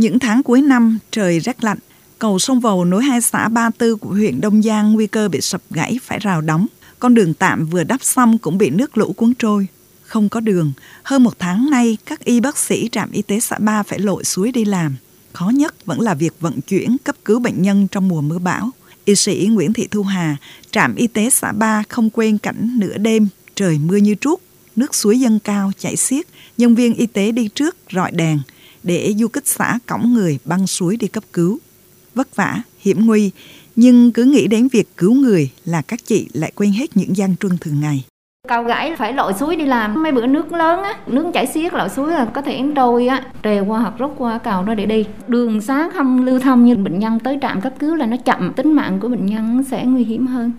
Những tháng cuối năm, trời rét lạnh, cầu sông Vầu nối hai xã Ba Tư của huyện Đông Giang nguy cơ bị sập gãy phải rào đóng. Con đường tạm vừa đắp xong cũng bị nước lũ cuốn trôi. Không có đường, hơn một tháng nay các y bác sĩ trạm y tế xã Ba phải lội suối đi làm. Khó nhất vẫn là việc vận chuyển cấp cứu bệnh nhân trong mùa mưa bão. Y sĩ Nguyễn Thị Thu Hà, trạm y tế xã Ba không quên cảnh nửa đêm, trời mưa như trút, nước suối dâng cao chảy xiết, nhân viên y tế đi trước rọi đèn để du kích xã cõng người băng suối đi cấp cứu. Vất vả, hiểm nguy, nhưng cứ nghĩ đến việc cứu người là các chị lại quên hết những gian truân thường ngày. Cao gãy phải lội suối đi làm, mấy bữa nước lớn á, nước chảy xiết lội suối là có thể trôi á, trèo qua hoặc rút qua cầu đó để đi. Đường xá không lưu thông như bệnh nhân tới trạm cấp cứu là nó chậm, tính mạng của bệnh nhân sẽ nguy hiểm hơn.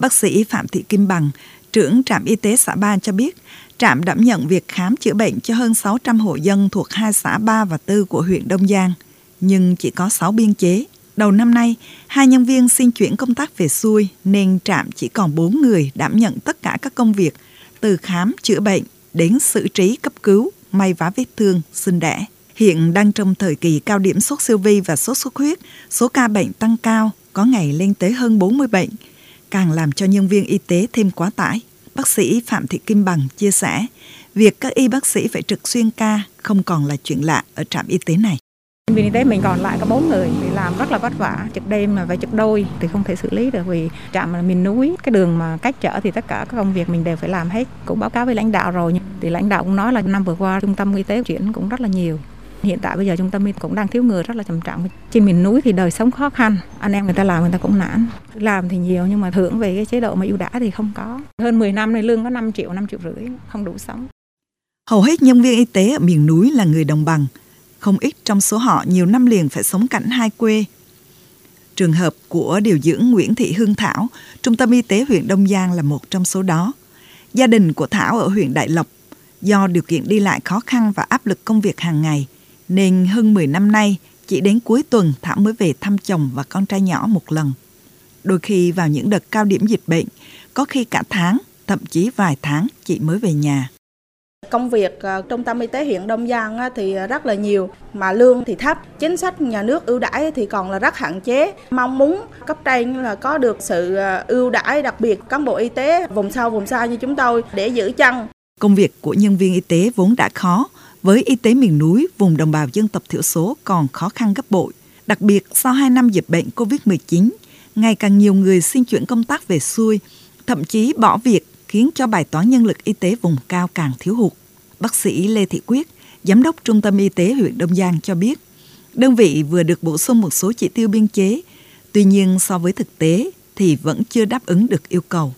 Bác sĩ Phạm Thị Kim Bằng, trưởng trạm y tế xã Ba cho biết, trạm đảm nhận việc khám chữa bệnh cho hơn 600 hộ dân thuộc hai xã Ba và Tư của huyện Đông Giang, nhưng chỉ có 6 biên chế. Đầu năm nay, hai nhân viên xin chuyển công tác về xuôi nên trạm chỉ còn 4 người đảm nhận tất cả các công việc từ khám chữa bệnh đến xử trí cấp cứu, may vá vết thương, sinh đẻ. Hiện đang trong thời kỳ cao điểm sốt siêu vi và sốt xuất huyết, số ca bệnh tăng cao, có ngày lên tới hơn 40 bệnh, càng làm cho nhân viên y tế thêm quá tải. Bác sĩ Phạm Thị Kim Bằng chia sẻ, việc các y bác sĩ phải trực xuyên ca không còn là chuyện lạ ở trạm y tế này. Nhân viên y tế mình còn lại có bốn người thì làm rất là vất vả, trực đêm mà phải trực đôi thì không thể xử lý được vì trạm là miền núi, cái đường mà cách trở thì tất cả các công việc mình đều phải làm hết. Cũng báo cáo với lãnh đạo rồi, thì lãnh đạo cũng nói là năm vừa qua trung tâm y tế chuyển cũng rất là nhiều. Hiện tại bây giờ trung tâm y cũng đang thiếu người rất là trầm trọng. Trên miền núi thì đời sống khó khăn, anh em người ta làm người ta cũng nản. Làm thì nhiều nhưng mà thưởng về cái chế độ mà ưu đãi thì không có. Hơn 10 năm này lương có 5 triệu, 5 triệu rưỡi, không đủ sống. Hầu hết nhân viên y tế ở miền núi là người đồng bằng. Không ít trong số họ nhiều năm liền phải sống cảnh hai quê. Trường hợp của điều dưỡng Nguyễn Thị Hương Thảo, Trung tâm Y tế huyện Đông Giang là một trong số đó. Gia đình của Thảo ở huyện Đại Lộc, do điều kiện đi lại khó khăn và áp lực công việc hàng ngày, nên hơn 10 năm nay chỉ đến cuối tuần Thảo mới về thăm chồng và con trai nhỏ một lần. Đôi khi vào những đợt cao điểm dịch bệnh, có khi cả tháng, thậm chí vài tháng chị mới về nhà. Công việc uh, trung tâm y tế huyện Đông Giang thì rất là nhiều, mà lương thì thấp, chính sách nhà nước ưu đãi thì còn là rất hạn chế. Mong muốn cấp trên là có được sự uh, ưu đãi đặc biệt cán bộ y tế vùng sâu vùng xa như chúng tôi để giữ chân. Công việc của nhân viên y tế vốn đã khó, với y tế miền núi, vùng đồng bào dân tộc thiểu số còn khó khăn gấp bội. Đặc biệt sau 2 năm dịch bệnh COVID-19, ngày càng nhiều người xin chuyển công tác về xuôi, thậm chí bỏ việc khiến cho bài toán nhân lực y tế vùng cao càng thiếu hụt. Bác sĩ Lê Thị Quyết, Giám đốc Trung tâm Y tế huyện Đông Giang cho biết, đơn vị vừa được bổ sung một số chỉ tiêu biên chế, tuy nhiên so với thực tế thì vẫn chưa đáp ứng được yêu cầu.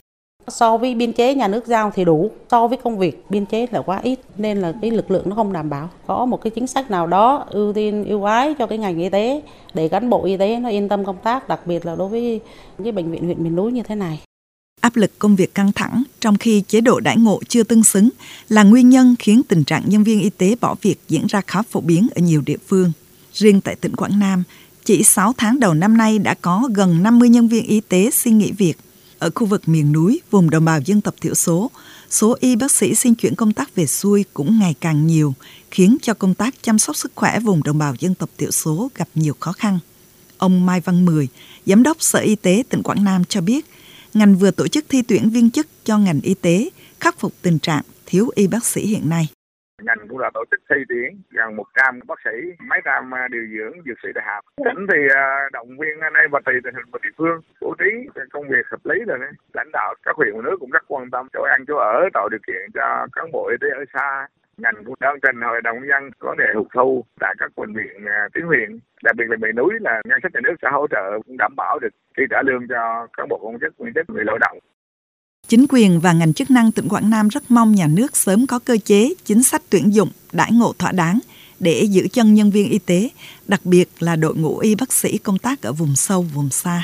So với biên chế nhà nước giao thì đủ, so với công việc biên chế là quá ít nên là cái lực lượng nó không đảm bảo. Có một cái chính sách nào đó ưu tiên ưu ái cho cái ngành y tế để cán bộ y tế nó yên tâm công tác, đặc biệt là đối với cái bệnh viện huyện miền núi như thế này. Áp lực công việc căng thẳng trong khi chế độ đãi ngộ chưa tương xứng là nguyên nhân khiến tình trạng nhân viên y tế bỏ việc diễn ra khá phổ biến ở nhiều địa phương. Riêng tại tỉnh Quảng Nam, chỉ 6 tháng đầu năm nay đã có gần 50 nhân viên y tế xin nghỉ việc. Ở khu vực miền núi, vùng đồng bào dân tộc thiểu số, số y bác sĩ xin chuyển công tác về xuôi cũng ngày càng nhiều, khiến cho công tác chăm sóc sức khỏe vùng đồng bào dân tộc thiểu số gặp nhiều khó khăn. Ông Mai Văn Mười, Giám đốc Sở Y tế tỉnh Quảng Nam cho biết, ngành vừa tổ chức thi tuyển viên chức cho ngành y tế, khắc phục tình trạng thiếu y bác sĩ hiện nay ngành cũng đã tổ chức thi tuyển gần 100 bác sĩ, mấy trăm à, điều dưỡng dược sĩ đại học. Tỉnh thì à, động viên anh em và tùy tình hình của địa phương bố trí công việc hợp lý rồi đấy. Lãnh đạo các huyện và nước cũng rất quan tâm chỗ ăn chỗ ở tạo điều kiện cho cán bộ y tế ở xa ngành cũng đang trình hội đồng nhân có đề hụt thu tại các bệnh viện à, tuyến huyện đặc biệt là miền núi là ngân sách nhà nước sẽ hỗ trợ đảm bảo được chi trả lương cho cán bộ công chức viên chức người lao động Chính quyền và ngành chức năng tỉnh Quảng Nam rất mong nhà nước sớm có cơ chế, chính sách tuyển dụng, đãi ngộ thỏa đáng để giữ chân nhân viên y tế, đặc biệt là đội ngũ y bác sĩ công tác ở vùng sâu, vùng xa.